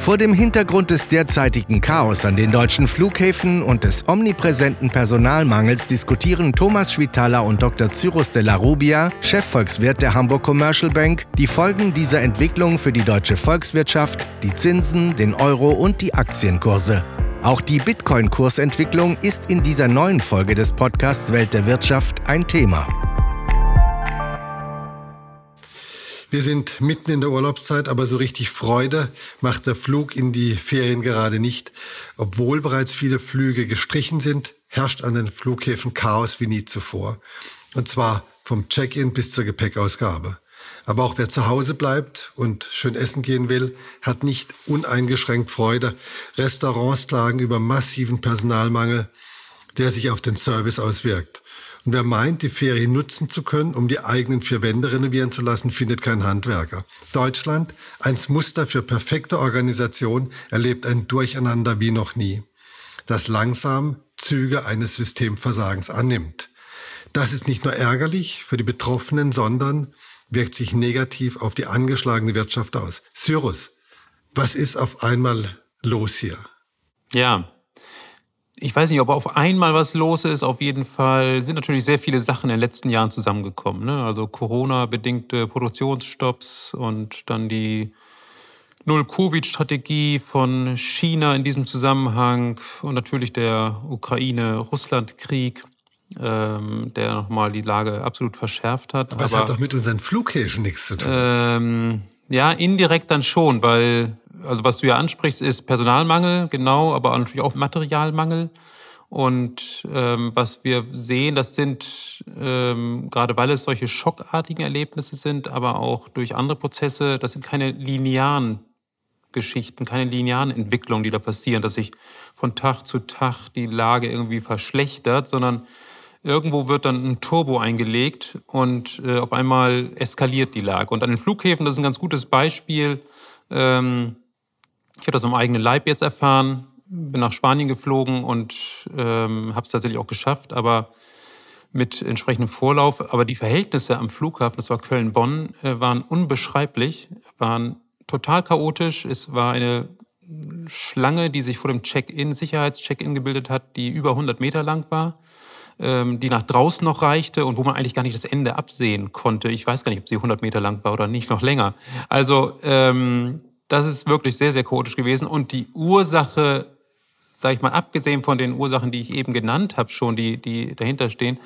Vor dem Hintergrund des derzeitigen Chaos an den deutschen Flughäfen und des omnipräsenten Personalmangels diskutieren Thomas Schwitaler und Dr. Cyrus de la Rubia, Chefvolkswirt der Hamburg Commercial Bank, die Folgen dieser Entwicklung für die deutsche Volkswirtschaft, die Zinsen, den Euro und die Aktienkurse. Auch die Bitcoin-Kursentwicklung ist in dieser neuen Folge des Podcasts Welt der Wirtschaft ein Thema. Wir sind mitten in der Urlaubszeit, aber so richtig Freude macht der Flug in die Ferien gerade nicht. Obwohl bereits viele Flüge gestrichen sind, herrscht an den Flughäfen Chaos wie nie zuvor. Und zwar vom Check-in bis zur Gepäckausgabe. Aber auch wer zu Hause bleibt und schön essen gehen will, hat nicht uneingeschränkt Freude. Restaurants klagen über massiven Personalmangel, der sich auf den Service auswirkt. Und wer meint, die Ferien nutzen zu können, um die eigenen vier Wände renovieren zu lassen, findet keinen Handwerker. Deutschland, eins Muster für perfekte Organisation, erlebt ein Durcheinander wie noch nie, das langsam Züge eines Systemversagens annimmt. Das ist nicht nur ärgerlich für die Betroffenen, sondern wirkt sich negativ auf die angeschlagene Wirtschaft aus. Cyrus, was ist auf einmal los hier? Ja, ich weiß nicht, ob auf einmal was los ist. Auf jeden Fall sind natürlich sehr viele Sachen in den letzten Jahren zusammengekommen. Ne? Also Corona-bedingte Produktionsstopps und dann die Null-Covid-Strategie von China in diesem Zusammenhang und natürlich der Ukraine-Russland-Krieg, ähm, der nochmal die Lage absolut verschärft hat. Aber, Aber es hat doch mit unseren Flughäfen nichts zu tun. Ähm, ja, indirekt dann schon, weil also was du ja ansprichst, ist Personalmangel, genau, aber natürlich auch Materialmangel. Und ähm, was wir sehen, das sind, ähm, gerade weil es solche schockartigen Erlebnisse sind, aber auch durch andere Prozesse, das sind keine linearen Geschichten, keine linearen Entwicklungen, die da passieren, dass sich von Tag zu Tag die Lage irgendwie verschlechtert, sondern irgendwo wird dann ein Turbo eingelegt und äh, auf einmal eskaliert die Lage. Und an den Flughäfen, das ist ein ganz gutes Beispiel, ähm, ich habe das am eigenen Leib jetzt erfahren, bin nach Spanien geflogen und ähm, habe es tatsächlich auch geschafft, aber mit entsprechendem Vorlauf. Aber die Verhältnisse am Flughafen, das war Köln-Bonn, äh, waren unbeschreiblich, waren total chaotisch. Es war eine Schlange, die sich vor dem Check-in, Sicherheitscheck-in gebildet hat, die über 100 Meter lang war, ähm, die nach draußen noch reichte und wo man eigentlich gar nicht das Ende absehen konnte. Ich weiß gar nicht, ob sie 100 Meter lang war oder nicht, noch länger. Also ähm, das ist wirklich sehr, sehr chaotisch gewesen. Und die Ursache, sage ich mal, abgesehen von den Ursachen, die ich eben genannt habe, schon, die, die dahinter stehen,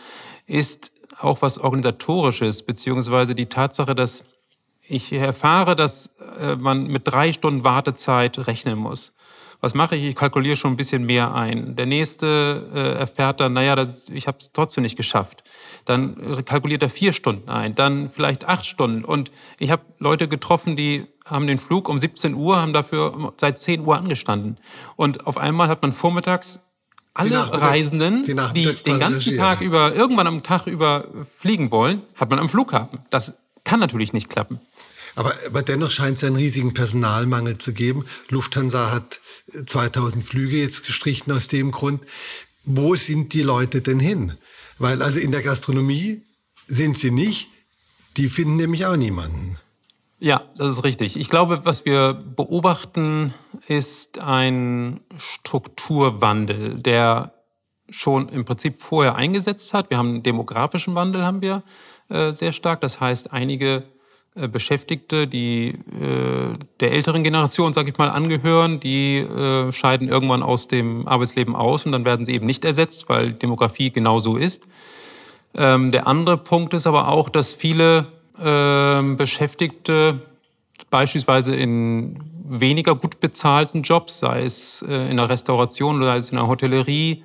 ist auch was Organisatorisches, beziehungsweise die Tatsache, dass ich erfahre, dass äh, man mit drei Stunden Wartezeit rechnen muss. Was mache ich? Ich kalkuliere schon ein bisschen mehr ein. Der nächste äh, erfährt dann, naja, das, ich habe es trotzdem nicht geschafft. Dann kalkuliert er vier Stunden ein, dann vielleicht acht Stunden. Und ich habe Leute getroffen, die haben den Flug um 17 Uhr, haben dafür seit 10 Uhr angestanden. Und auf einmal hat man vormittags alle Reisenden, die, die den ganzen Tag über, irgendwann am Tag über fliegen wollen, hat man am Flughafen. Das kann natürlich nicht klappen. Aber, aber dennoch scheint es einen riesigen Personalmangel zu geben. Lufthansa hat 2000 Flüge jetzt gestrichen aus dem Grund. Wo sind die Leute denn hin? Weil also in der Gastronomie sind sie nicht. Die finden nämlich auch niemanden. Ja, das ist richtig. Ich glaube, was wir beobachten, ist ein Strukturwandel, der schon im Prinzip vorher eingesetzt hat. Wir haben einen demografischen Wandel, haben wir äh, sehr stark. Das heißt, einige äh, Beschäftigte, die äh, der älteren Generation, sage ich mal, angehören, die äh, scheiden irgendwann aus dem Arbeitsleben aus und dann werden sie eben nicht ersetzt, weil Demografie genauso ist. Ähm, der andere Punkt ist aber auch, dass viele ähm, Beschäftigte beispielsweise in weniger gut bezahlten Jobs, sei es äh, in der Restauration oder sei es in der Hotellerie,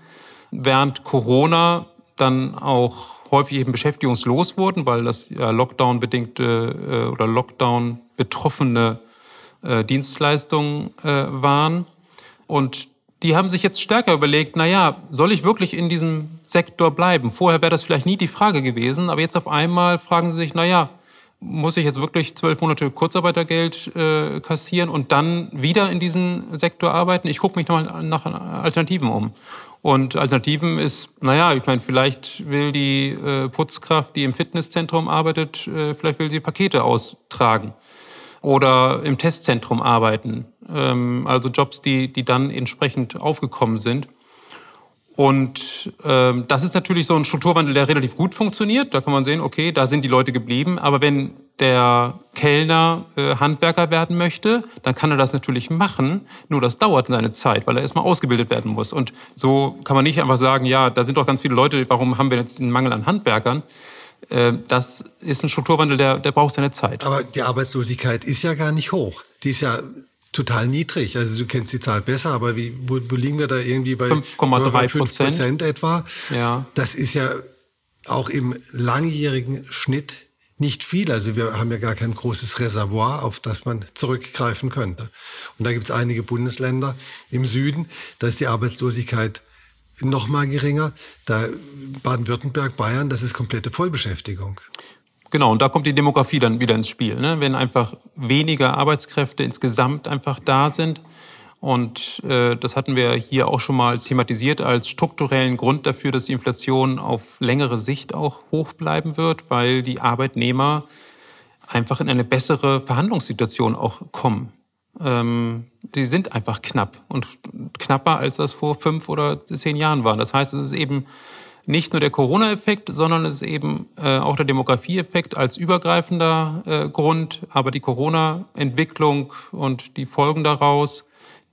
während Corona dann auch häufig eben beschäftigungslos wurden, weil das ja Lockdown-bedingte äh, oder Lockdown-betroffene äh, Dienstleistungen waren. Und die haben sich jetzt stärker überlegt, na ja, soll ich wirklich in diesem Sektor bleiben? Vorher wäre das vielleicht nie die Frage gewesen, aber jetzt auf einmal fragen sie sich, na ja, muss ich jetzt wirklich zwölf Monate Kurzarbeitergeld äh, kassieren und dann wieder in diesem Sektor arbeiten? Ich gucke mich nochmal nach Alternativen um. Und Alternativen ist, naja, ich meine, vielleicht will die äh, Putzkraft, die im Fitnesszentrum arbeitet, äh, vielleicht will sie Pakete austragen oder im Testzentrum arbeiten. ähm, also Jobs, die, die dann entsprechend aufgekommen sind. Und ähm, das ist natürlich so ein Strukturwandel, der relativ gut funktioniert. Da kann man sehen, okay, da sind die Leute geblieben. Aber wenn der Kellner äh, Handwerker werden möchte, dann kann er das natürlich machen. Nur das dauert seine Zeit, weil er erstmal ausgebildet werden muss. Und so kann man nicht einfach sagen, ja, da sind doch ganz viele Leute, warum haben wir jetzt einen Mangel an Handwerkern? Äh, das ist ein Strukturwandel, der, der braucht seine Zeit. Aber die Arbeitslosigkeit ist ja gar nicht hoch. Die ist ja total niedrig. Also du kennst die Zahl besser, aber wie, wo, wo liegen wir da irgendwie bei 5,3 Prozent etwa? Ja. Das ist ja auch im langjährigen Schnitt nicht viel. Also wir haben ja gar kein großes Reservoir, auf das man zurückgreifen könnte. Und da gibt es einige Bundesländer im Süden, da ist die Arbeitslosigkeit noch mal geringer. Da Baden-Württemberg, Bayern, das ist komplette Vollbeschäftigung. Genau, und da kommt die Demografie dann wieder ins Spiel. Ne? Wenn einfach weniger Arbeitskräfte insgesamt einfach da sind. Und äh, das hatten wir hier auch schon mal thematisiert als strukturellen Grund dafür, dass die Inflation auf längere Sicht auch hoch bleiben wird, weil die Arbeitnehmer einfach in eine bessere Verhandlungssituation auch kommen. Ähm, die sind einfach knapp und knapper, als das vor fünf oder zehn Jahren war. Das heißt, es ist eben nicht nur der Corona-Effekt, sondern es ist eben äh, auch der Demografie-Effekt als übergreifender äh, Grund. Aber die Corona-Entwicklung und die Folgen daraus,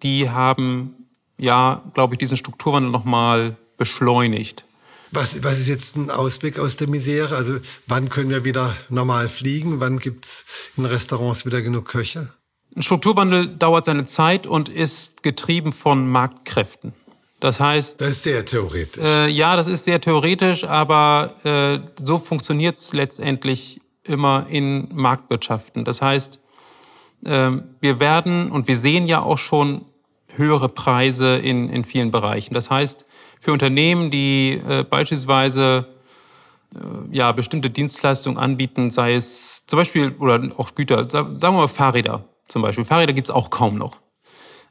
die haben, ja, glaube ich, diesen Strukturwandel nochmal beschleunigt. Was, was ist jetzt ein Ausblick aus der Misere? Also wann können wir wieder normal fliegen? Wann gibt es in Restaurants wieder genug Köche? Ein Strukturwandel dauert seine Zeit und ist getrieben von Marktkräften. Das heißt. Das ist sehr theoretisch. Äh, ja, das ist sehr theoretisch, aber äh, so funktioniert es letztendlich immer in Marktwirtschaften. Das heißt, äh, wir werden und wir sehen ja auch schon höhere Preise in, in vielen Bereichen. Das heißt, für Unternehmen, die äh, beispielsweise äh, ja, bestimmte Dienstleistungen anbieten, sei es zum Beispiel, oder auch Güter, sagen wir mal Fahrräder zum Beispiel. Fahrräder gibt es auch kaum noch.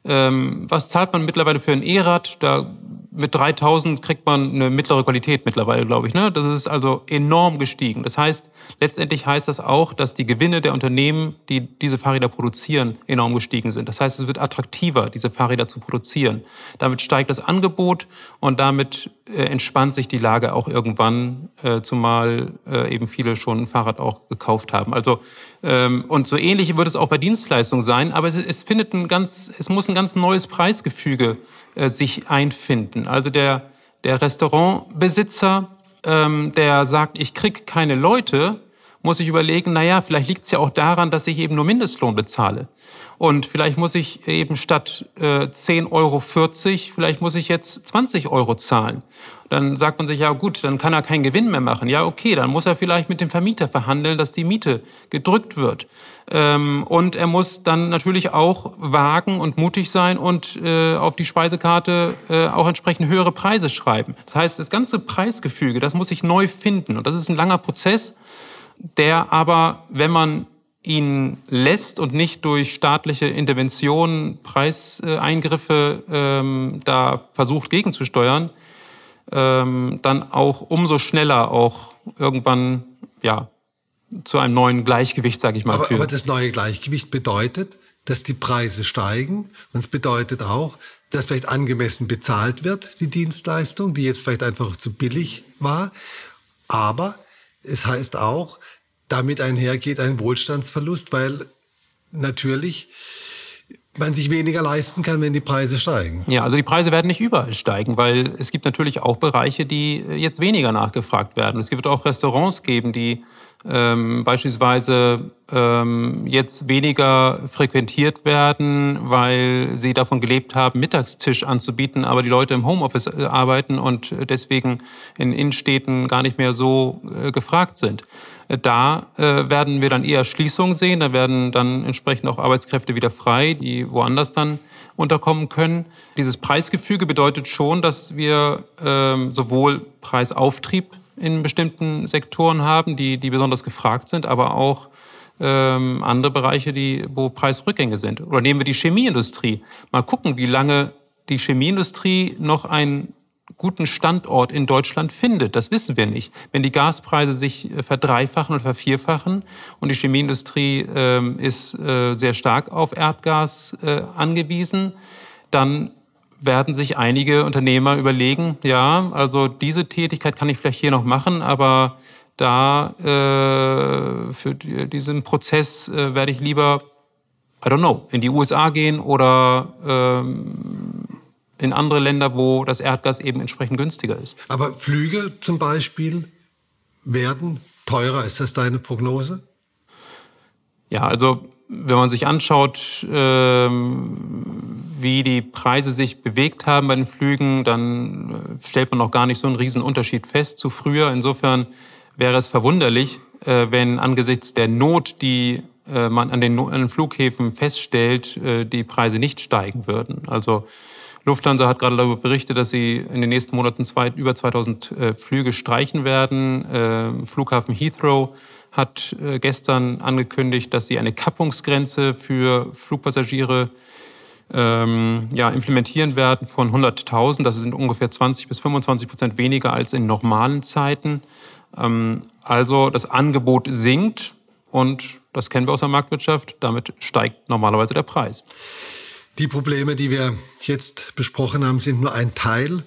Ähm, was zahlt man mittlerweile für ein E-Rad? Da mit 3000 kriegt man eine mittlere Qualität mittlerweile, glaube ich. Ne? Das ist also enorm gestiegen. Das heißt, letztendlich heißt das auch, dass die Gewinne der Unternehmen, die diese Fahrräder produzieren, enorm gestiegen sind. Das heißt, es wird attraktiver, diese Fahrräder zu produzieren. Damit steigt das Angebot und damit äh, entspannt sich die Lage auch irgendwann, äh, zumal äh, eben viele schon ein Fahrrad auch gekauft haben. Also ähm, und so ähnlich wird es auch bei Dienstleistungen sein, aber es, es findet ein ganz, es muss ein ganz neues Preisgefüge äh, sich einfinden. Also der, der Restaurantbesitzer, ähm, der sagt, ich krieg keine Leute, muss ich überlegen, naja, vielleicht liegt es ja auch daran, dass ich eben nur Mindestlohn bezahle. Und vielleicht muss ich eben statt äh, 10,40 Euro, vielleicht muss ich jetzt 20 Euro zahlen. Dann sagt man sich, ja gut, dann kann er keinen Gewinn mehr machen. Ja, okay, dann muss er vielleicht mit dem Vermieter verhandeln, dass die Miete gedrückt wird. Ähm, und er muss dann natürlich auch wagen und mutig sein und äh, auf die Speisekarte äh, auch entsprechend höhere Preise schreiben. Das heißt, das ganze Preisgefüge, das muss sich neu finden. Und das ist ein langer Prozess der aber, wenn man ihn lässt und nicht durch staatliche Interventionen, Preiseingriffe ähm, da versucht gegenzusteuern, ähm, dann auch umso schneller auch irgendwann ja zu einem neuen Gleichgewicht, sage ich mal. Aber, aber das neue Gleichgewicht bedeutet, dass die Preise steigen und es bedeutet auch, dass vielleicht angemessen bezahlt wird, die Dienstleistung, die jetzt vielleicht einfach zu billig war. Aber es heißt auch, damit einhergeht ein Wohlstandsverlust, weil natürlich man sich weniger leisten kann, wenn die Preise steigen. Ja, also die Preise werden nicht überall steigen, weil es gibt natürlich auch Bereiche, die jetzt weniger nachgefragt werden. Es wird auch Restaurants geben, die ähm, beispielsweise ähm, jetzt weniger frequentiert werden, weil sie davon gelebt haben, Mittagstisch anzubieten, aber die Leute im Homeoffice äh, arbeiten und deswegen in Innenstädten gar nicht mehr so äh, gefragt sind. Äh, da äh, werden wir dann eher Schließungen sehen, da werden dann entsprechend auch Arbeitskräfte wieder frei, die woanders dann unterkommen können. Dieses Preisgefüge bedeutet schon, dass wir ähm, sowohl Preisauftrieb in bestimmten Sektoren haben, die, die besonders gefragt sind, aber auch ähm, andere Bereiche, die, wo Preisrückgänge sind. Oder nehmen wir die Chemieindustrie. Mal gucken, wie lange die Chemieindustrie noch ein guten Standort in Deutschland findet. Das wissen wir nicht. Wenn die Gaspreise sich äh, verdreifachen oder vervierfachen und die Chemieindustrie äh, ist äh, sehr stark auf Erdgas äh, angewiesen, dann werden sich einige Unternehmer überlegen, ja, also diese Tätigkeit kann ich vielleicht hier noch machen, aber da äh, für diesen Prozess äh, werde ich lieber, I don't know, in die USA gehen oder ähm, in andere Länder, wo das Erdgas eben entsprechend günstiger ist. Aber Flüge zum Beispiel werden teurer. Ist das deine Prognose? Ja, also wenn man sich anschaut, ähm, wie die Preise sich bewegt haben bei den Flügen, dann äh, stellt man noch gar nicht so einen riesen Unterschied fest zu früher. Insofern wäre es verwunderlich, äh, wenn angesichts der Not, die äh, man an den, Flughäfen feststellt, die Preise nicht steigen würden. Also Lufthansa hat gerade darüber berichtet, dass sie in den nächsten Monaten über 2000 äh, Flüge streichen werden. Äh, Flughafen Heathrow hat äh, gestern angekündigt, dass sie eine Kappungsgrenze für Flugpassagiere ähm, ja, implementieren werden von 100.000. Das sind ungefähr 20 bis 25 Prozent weniger als in normalen Zeiten. Ähm, also das Angebot sinkt und das kennen wir aus der Marktwirtschaft. Damit steigt normalerweise der Preis. Die Probleme, die wir jetzt besprochen haben, sind nur ein Teil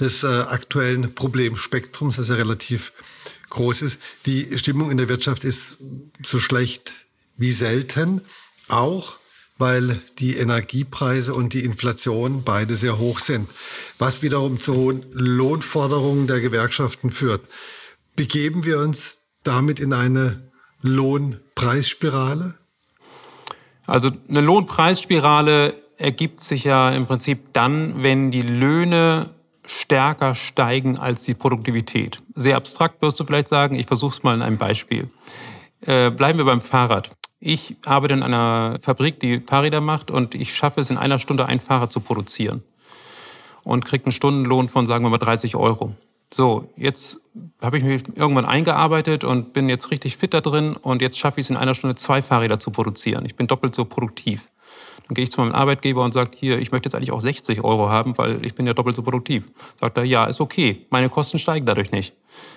des äh, aktuellen Problemspektrums, das ja relativ groß ist. Die Stimmung in der Wirtschaft ist so schlecht wie selten, auch weil die Energiepreise und die Inflation beide sehr hoch sind, was wiederum zu hohen Lohnforderungen der Gewerkschaften führt. Begeben wir uns damit in eine Lohnpreisspirale? Also eine Lohnpreisspirale ergibt sich ja im Prinzip dann, wenn die Löhne stärker steigen als die Produktivität. Sehr abstrakt wirst du vielleicht sagen, ich versuche es mal in einem Beispiel. Äh, bleiben wir beim Fahrrad. Ich arbeite in einer Fabrik, die Fahrräder macht und ich schaffe es in einer Stunde, ein Fahrrad zu produzieren und kriege einen Stundenlohn von, sagen wir mal, 30 Euro. So, jetzt habe ich mich irgendwann eingearbeitet und bin jetzt richtig fit da drin und jetzt schaffe ich es in einer Stunde zwei Fahrräder zu produzieren. Ich bin doppelt so produktiv. Dann gehe ich zu meinem Arbeitgeber und sage, hier, ich möchte jetzt eigentlich auch 60 Euro haben, weil ich bin ja doppelt so produktiv. Sagt er, ja, ist okay, meine Kosten steigen dadurch nicht,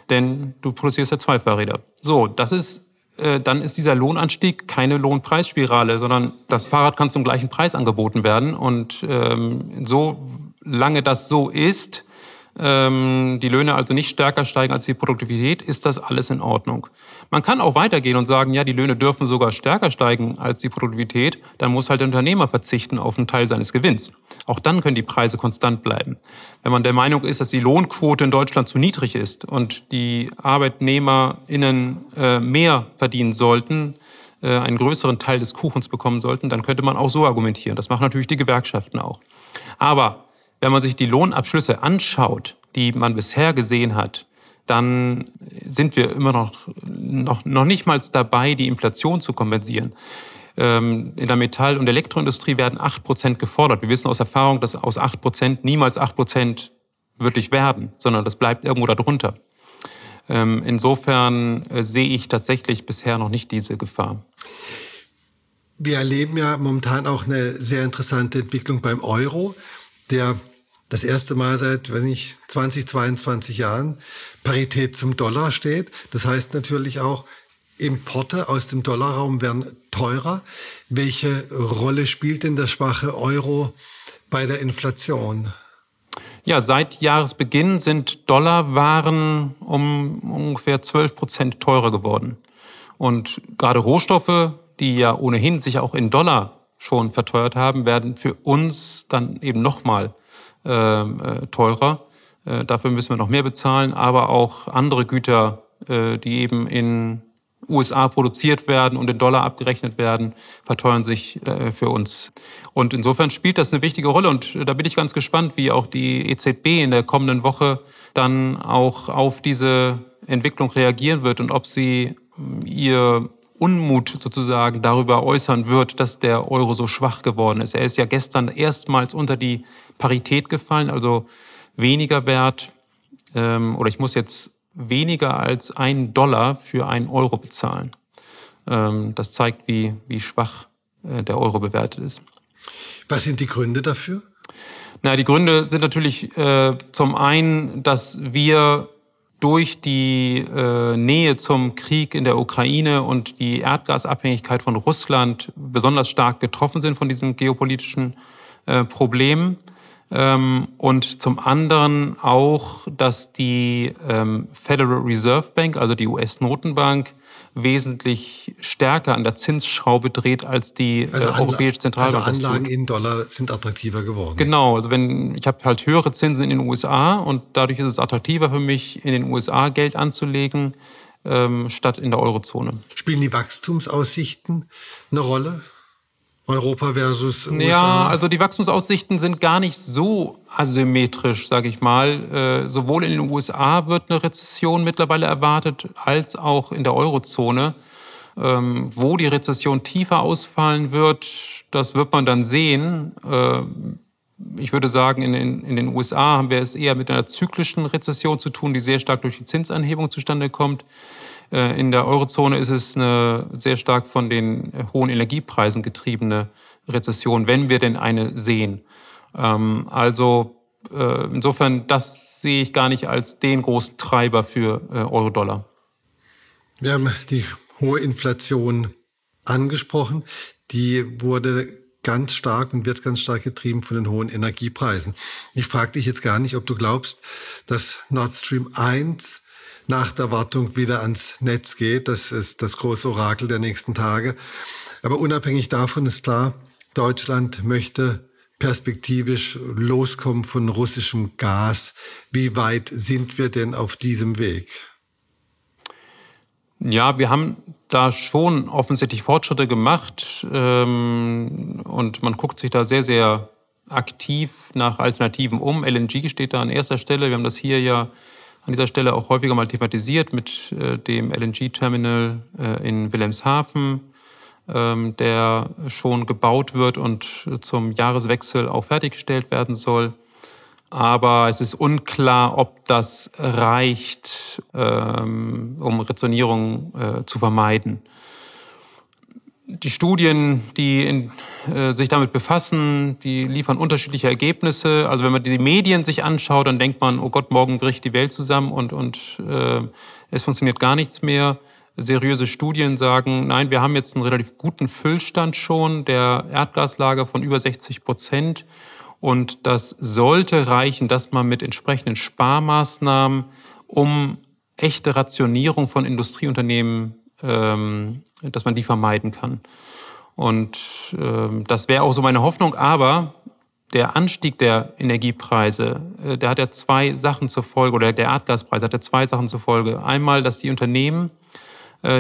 denn du produzierst ja zwei Fahrräder. So, das ist äh, dann ist dieser Lohnanstieg keine Lohnpreisspirale, sondern das Fahrrad kann zum gleichen Preis angeboten werden. Und ähm, so lange das so ist, ähm, die Löhne also nicht stärker steigen als die Produktivität, ist das alles in Ordnung. Man kann auch weitergehen und sagen, ja, die Löhne dürfen sogar stärker steigen als die Produktivität, dann muss halt der Unternehmer verzichten auf einen Teil seines Gewinns. Auch dann können die Preise konstant bleiben. Wenn man der Meinung ist, dass die Lohnquote in Deutschland zu niedrig ist und die ArbeitnehmerInnen äh, mehr verdienen sollten, äh, einen größeren Teil des Kuchens bekommen sollten, dann könnte man auch so argumentieren. Das machen natürlich die Gewerkschaften auch. Aber wenn man sich die Lohnabschlüsse anschaut, die man bisher gesehen hat, dann sind wir immer noch, noch, noch nicht mal dabei, die Inflation zu kompensieren. Ähm, in der Metall- und Elektroindustrie werden 8% gefordert. Wir wissen aus Erfahrung, dass aus 8% niemals 8% wirklich werden, sondern das bleibt irgendwo darunter. Ähm, insofern äh, sehe ich tatsächlich bisher noch nicht diese Gefahr. Wir erleben ja momentan auch eine sehr interessante Entwicklung beim Euro, der das erste Mal seit, wenn ich 20, 22 Jahren Parität zum Dollar steht. Das heißt natürlich auch, Importe aus dem Dollarraum werden teurer. Welche Rolle spielt denn der schwache Euro bei der Inflation? Ja, seit Jahresbeginn sind Dollarwaren um ungefähr 12 Prozent teurer geworden. Und gerade Rohstoffe, die ja ohnehin sich auch in Dollar schon verteuert haben, werden für uns dann eben nochmal teurer. Äh, dafür müssen wir noch mehr bezahlen, aber auch andere Güter, äh, die eben in USA produziert werden und in Dollar abgerechnet werden, verteuern sich äh, für uns. Und insofern spielt das eine wichtige Rolle. Und da bin ich ganz gespannt, wie auch die EZB in der kommenden Woche dann auch auf diese Entwicklung reagieren wird und ob sie ihr Unmut sozusagen darüber äußern wird, dass der Euro so schwach geworden ist. Er ist ja gestern erstmals unter die Parität gefallen, also weniger wert. Ähm, oder ich muss jetzt weniger als einen Dollar für einen Euro bezahlen. Ähm, das zeigt, wie, wie schwach äh, der Euro bewertet ist. Was sind die Gründe dafür? Na, die Gründe sind natürlich äh, zum einen, dass wir durch die äh, Nähe zum Krieg in der Ukraine und die Erdgasabhängigkeit von Russland besonders stark getroffen sind von diesem geopolitischen äh, Problem. Ähm, und zum anderen auch, dass die ähm, Federal Reserve Bank, also die US-Notenbank, wesentlich stärker an der Zinsschraube dreht als die äh, also Europäische Zentralbank. Also Anlagen in Dollar sind attraktiver geworden. Genau, also wenn ich habe halt höhere Zinsen in den USA und dadurch ist es attraktiver für mich, in den USA Geld anzulegen, ähm, statt in der Eurozone. Spielen die Wachstumsaussichten eine Rolle? Europa versus USA? Ja, also die Wachstumsaussichten sind gar nicht so asymmetrisch, sage ich mal. Äh, sowohl in den USA wird eine Rezession mittlerweile erwartet, als auch in der Eurozone. Ähm, wo die Rezession tiefer ausfallen wird, das wird man dann sehen. Äh, ich würde sagen, in den, in den USA haben wir es eher mit einer zyklischen Rezession zu tun, die sehr stark durch die Zinsanhebung zustande kommt. Äh, in der Eurozone ist es eine sehr stark von den hohen Energiepreisen getriebene Rezession, wenn wir denn eine sehen. Ähm, also äh, insofern, das sehe ich gar nicht als den großen Treiber für äh, Euro-Dollar. Wir haben die hohe Inflation angesprochen. Die wurde ganz stark und wird ganz stark getrieben von den hohen Energiepreisen. Ich frage dich jetzt gar nicht, ob du glaubst, dass Nord Stream 1 nach der Wartung wieder ans Netz geht. Das ist das große Orakel der nächsten Tage. Aber unabhängig davon ist klar, Deutschland möchte perspektivisch loskommen von russischem Gas. Wie weit sind wir denn auf diesem Weg? Ja, wir haben da schon offensichtlich Fortschritte gemacht ähm, und man guckt sich da sehr, sehr aktiv nach Alternativen um. LNG steht da an erster Stelle. Wir haben das hier ja an dieser Stelle auch häufiger mal thematisiert mit äh, dem LNG-Terminal äh, in Wilhelmshaven, ähm, der schon gebaut wird und zum Jahreswechsel auch fertiggestellt werden soll. Aber es ist unklar, ob das reicht, ähm, um Rezonierung äh, zu vermeiden die Studien, die in, äh, sich damit befassen, die liefern unterschiedliche Ergebnisse. Also wenn man die Medien sich anschaut, dann denkt man, oh Gott, morgen bricht die Welt zusammen und, und äh, es funktioniert gar nichts mehr. Seriöse Studien sagen, nein, wir haben jetzt einen relativ guten Füllstand schon der Erdgaslager von über 60 Prozent. Und das sollte reichen, dass man mit entsprechenden Sparmaßnahmen um echte Rationierung von Industrieunternehmen ähm, dass man die vermeiden kann. Und ähm, das wäre auch so meine Hoffnung. Aber der Anstieg der Energiepreise, äh, der hat ja zwei Sachen zur Folge, oder der Erdgaspreis hat ja zwei Sachen zur Folge. Einmal, dass die Unternehmen,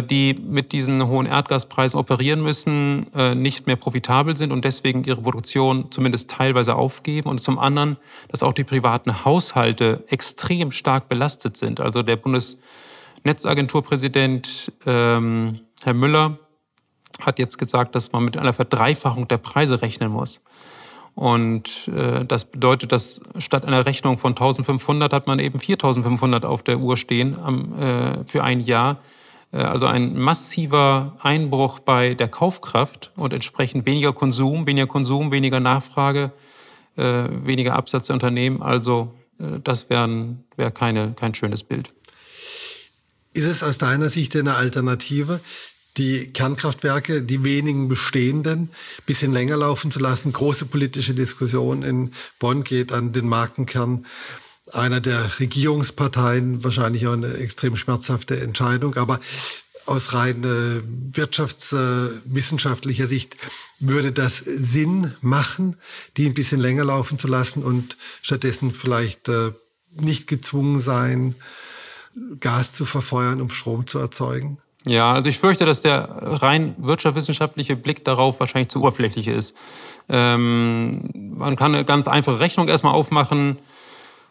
die mit diesen hohen Erdgaspreisen operieren müssen, äh, nicht mehr profitabel sind und deswegen ihre Produktion zumindest teilweise aufgeben. Und zum anderen, dass auch die privaten Haushalte extrem stark belastet sind. Also der Bundes Netzagenturpräsident ähm, Herr Müller hat jetzt gesagt, dass man mit einer Verdreifachung der Preise rechnen muss. Und äh, das bedeutet, dass statt einer Rechnung von 1500 hat man eben 4500 auf der Uhr stehen am, äh, für ein Jahr. Äh, also ein massiver Einbruch bei der Kaufkraft und entsprechend weniger Konsum, weniger Konsum, weniger Nachfrage, äh, weniger Absatz der Unternehmen. Also äh, das wäre wär kein schönes Bild. Ist es aus deiner Sicht eine Alternative, die Kernkraftwerke, die wenigen bestehenden, bisschen länger laufen zu lassen? Große politische Diskussion in Bonn geht an den Markenkern einer der Regierungsparteien, wahrscheinlich auch eine extrem schmerzhafte Entscheidung, aber aus rein äh, wirtschaftswissenschaftlicher äh, Sicht würde das Sinn machen, die ein bisschen länger laufen zu lassen und stattdessen vielleicht äh, nicht gezwungen sein, Gas zu verfeuern, um Strom zu erzeugen? Ja, also ich fürchte, dass der rein wirtschaftswissenschaftliche Blick darauf wahrscheinlich zu oberflächlich ist. Ähm, man kann eine ganz einfache Rechnung erstmal aufmachen.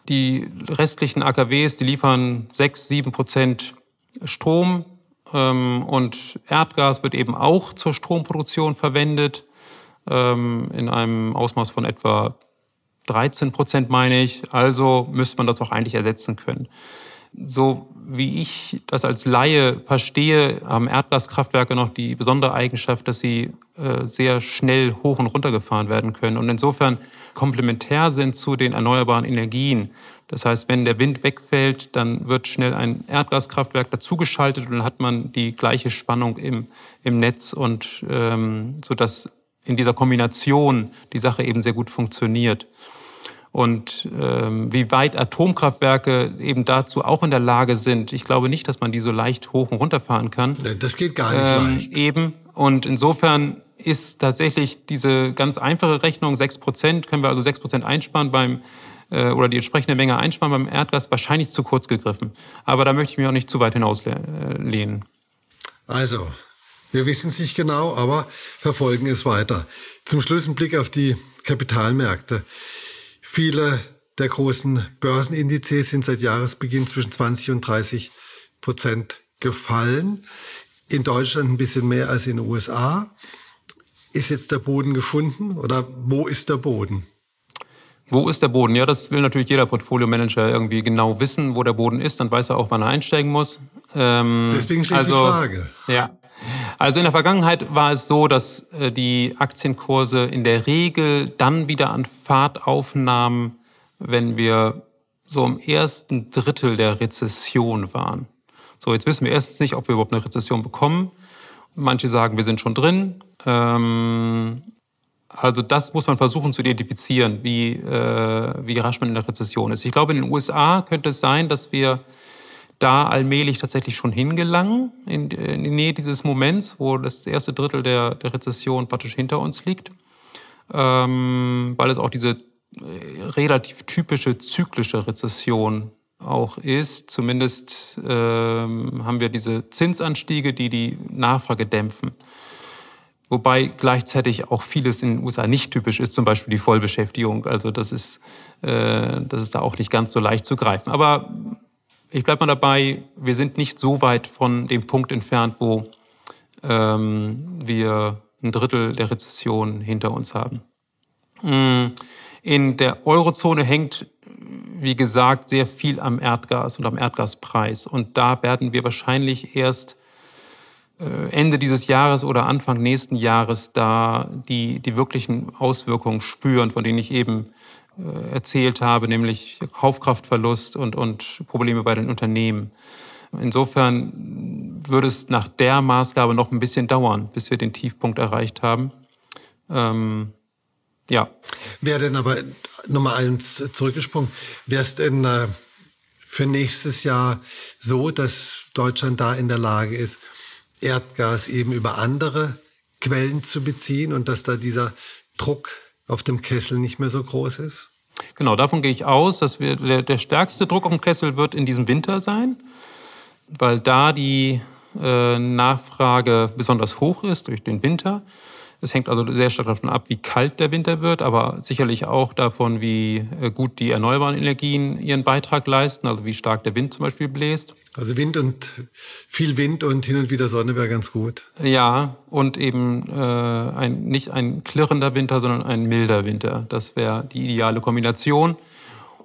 Die restlichen AKWs, die liefern 6, 7 Prozent Strom ähm, und Erdgas wird eben auch zur Stromproduktion verwendet, ähm, in einem Ausmaß von etwa 13 Prozent, meine ich. Also müsste man das auch eigentlich ersetzen können. So wie ich das als Laie verstehe, haben Erdgaskraftwerke noch die besondere Eigenschaft, dass sie äh, sehr schnell hoch und runter gefahren werden können und insofern komplementär sind zu den erneuerbaren Energien. Das heißt, wenn der Wind wegfällt, dann wird schnell ein Erdgaskraftwerk dazugeschaltet und dann hat man die gleiche Spannung im, im Netz und ähm, sodass in dieser Kombination die Sache eben sehr gut funktioniert. Und ähm, wie weit Atomkraftwerke eben dazu auch in der Lage sind, ich glaube nicht, dass man die so leicht hoch und runter fahren kann. Das geht gar nicht ähm, leicht. Eben. Und insofern ist tatsächlich diese ganz einfache Rechnung, 6 Prozent, können wir also 6 Prozent einsparen beim äh, oder die entsprechende Menge einsparen beim Erdgas, wahrscheinlich zu kurz gegriffen. Aber da möchte ich mich auch nicht zu weit hinauslehnen. Also, wir wissen es nicht genau, aber verfolgen es weiter. Zum Schluss ein Blick auf die Kapitalmärkte. Viele der großen Börsenindizes sind seit Jahresbeginn zwischen 20 und 30 Prozent gefallen. In Deutschland ein bisschen mehr als in den USA. Ist jetzt der Boden gefunden oder wo ist der Boden? Wo ist der Boden? Ja, das will natürlich jeder Portfolio-Manager irgendwie genau wissen, wo der Boden ist. Dann weiß er auch, wann er einsteigen muss. Ähm, Deswegen steht also, die Frage. Ja. Also in der Vergangenheit war es so, dass äh, die Aktienkurse in der Regel dann wieder an Fahrt aufnahmen, wenn wir so im ersten Drittel der Rezession waren. So, jetzt wissen wir erstens nicht, ob wir überhaupt eine Rezession bekommen. Manche sagen, wir sind schon drin. Ähm, also das muss man versuchen zu identifizieren, wie, äh, wie rasch man in der Rezession ist. Ich glaube, in den USA könnte es sein, dass wir da allmählich tatsächlich schon hingelangen, in, in die Nähe dieses Moments, wo das erste Drittel der, der Rezession praktisch hinter uns liegt, ähm, weil es auch diese äh, relativ typische zyklische Rezession auch ist. Zumindest ähm, haben wir diese Zinsanstiege, die die Nachfrage dämpfen. Wobei gleichzeitig auch vieles in den USA nicht typisch ist, zum Beispiel die Vollbeschäftigung. Also das ist, äh, das ist da auch nicht ganz so leicht zu greifen. Aber ich bleibe mal dabei, wir sind nicht so weit von dem Punkt entfernt, wo ähm, wir ein Drittel der Rezession hinter uns haben. Mm, in der Eurozone hängt, wie gesagt, sehr viel am Erdgas und am Erdgaspreis. Und da werden wir wahrscheinlich erst äh, Ende dieses Jahres oder Anfang nächsten Jahres da die, die wirklichen Auswirkungen spüren, von denen ich eben erzählt habe, nämlich Kaufkraftverlust und, und Probleme bei den Unternehmen. Insofern würde es nach der Maßgabe noch ein bisschen dauern, bis wir den Tiefpunkt erreicht haben. Ähm, ja. Wäre denn aber Nummer eins zurückgesprungen, wäre es denn äh, für nächstes Jahr so, dass Deutschland da in der Lage ist, Erdgas eben über andere Quellen zu beziehen und dass da dieser Druck auf dem Kessel nicht mehr so groß ist? Genau, davon gehe ich aus, dass wir, der, der stärkste Druck auf dem Kessel wird in diesem Winter sein, weil da die äh, Nachfrage besonders hoch ist durch den Winter. Es hängt also sehr stark davon ab, wie kalt der Winter wird, aber sicherlich auch davon, wie äh, gut die erneuerbaren Energien ihren Beitrag leisten, also wie stark der Wind zum Beispiel bläst. Also Wind und viel Wind und hin und wieder Sonne wäre ganz gut. Ja, und eben äh, ein, nicht ein klirrender Winter, sondern ein milder Winter. Das wäre die ideale Kombination.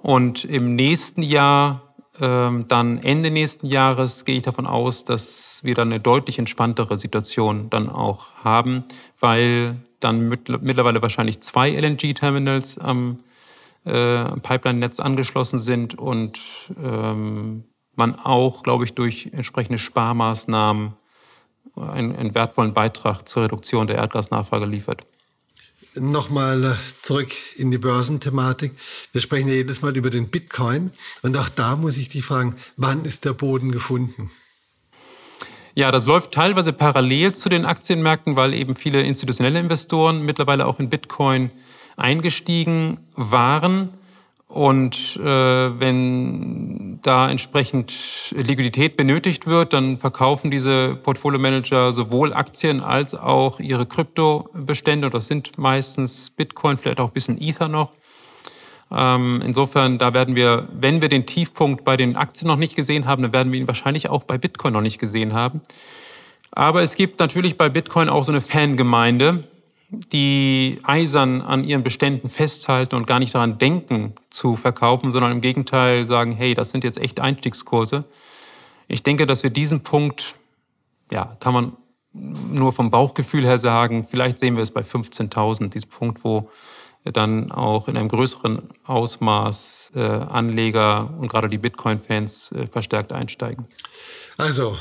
Und im nächsten Jahr dann Ende nächsten Jahres gehe ich davon aus, dass wir dann eine deutlich entspanntere Situation dann auch haben, weil dann mittlerweile wahrscheinlich zwei LNG-Terminals am äh, Pipeline-Netz angeschlossen sind und ähm, man auch, glaube ich, durch entsprechende Sparmaßnahmen einen, einen wertvollen Beitrag zur Reduktion der Erdgasnachfrage liefert. Nochmal äh, zurück in die Börsenthematik. Wir sprechen ja jedes Mal über den Bitcoin. Und auch da muss ich dich fragen, wann ist der Boden gefunden? Ja, das läuft teilweise parallel zu den Aktienmärkten, weil eben viele institutionelle Investoren mittlerweile auch in Bitcoin eingestiegen waren. Und äh, wenn da entsprechend Liquidität benötigt wird, dann verkaufen diese Portfolio-Manager sowohl Aktien als auch ihre Kryptobestände. Und das sind meistens Bitcoin, vielleicht auch ein bisschen Ether noch. Ähm, insofern, da werden wir, wenn wir den Tiefpunkt bei den Aktien noch nicht gesehen haben, dann werden wir ihn wahrscheinlich auch bei Bitcoin noch nicht gesehen haben. Aber es gibt natürlich bei Bitcoin auch so eine Fangemeinde, die eisern an ihren Beständen festhalten und gar nicht daran denken zu verkaufen, sondern im Gegenteil sagen, hey, das sind jetzt echt Einstiegskurse. Ich denke, dass wir diesen Punkt, ja, kann man nur vom Bauchgefühl her sagen, vielleicht sehen wir es bei 15.000, diesen Punkt, wo dann auch in einem größeren Ausmaß äh, Anleger und gerade die Bitcoin-Fans äh, verstärkt einsteigen. Also,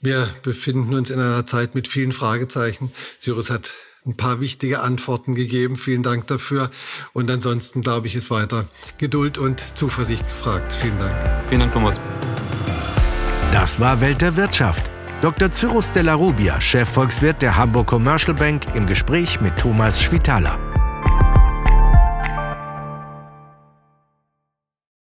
wir befinden uns in einer Zeit mit vielen Fragezeichen. Cyrus hat ein paar wichtige Antworten gegeben. Vielen Dank dafür. Und ansonsten, glaube ich, ist weiter Geduld und Zuversicht gefragt. Vielen Dank. Vielen Dank, Thomas. Das war Welt der Wirtschaft. Dr. Cyrus Della Rubia, Chefvolkswirt der Hamburg Commercial Bank, im Gespräch mit Thomas Schwitaler.